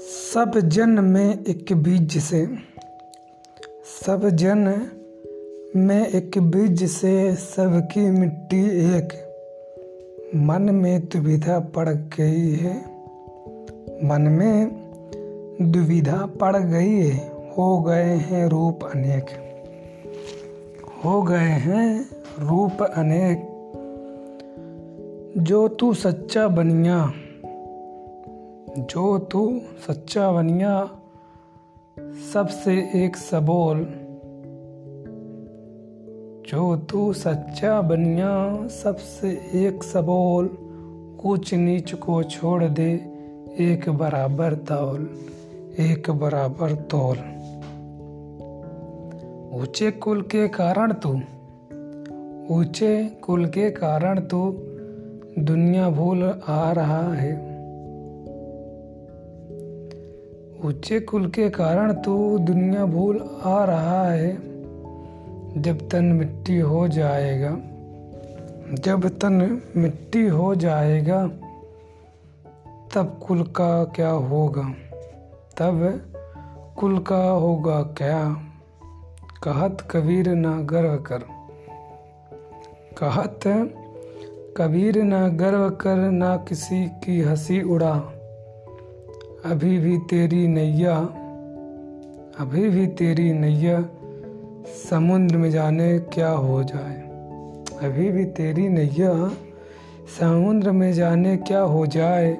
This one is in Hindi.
सब जन में एक बीज से, सब जन में एक बीज से, सबकी मिट्टी एक। मन में दुविधा पड़ गई है, मन में दुविधा पड़ गई है। हो गए हैं रूप अनेक, हो गए हैं रूप अनेक। जो तू सच्चा बनिया जो तू सच्चा बनिया सबसे एक सबोल। जो तू सच्चा बनिया, सबसे एक सबोल। ऊंच नीच को छोड़ दे, एक बराबर तौल, एक बराबर तौल। ऊँचे कुल के कारण तू, ऊँचे कुल के कारण तू, दुनिया भूल आ रहा है। ऊँचे कुल के कारण तू दुनिया भूल आ रहा है, जब तन मिट्टी हो जाएगा। जब तन मिट्टी हो जाएगा, तब कुल का क्या होगा? तब कुल का होगा क्या? कहत कबीर ना गर्व कर। कहत कबीर ना गर्व कर, ना किसी की हँसी उड़ा। अभी भी तेरी नैया, अभी भी तेरी नैया, समुद्र में जाने क्या हो जाए? अभी भी तेरी नैया, समुद्र में जाने क्या हो जाए?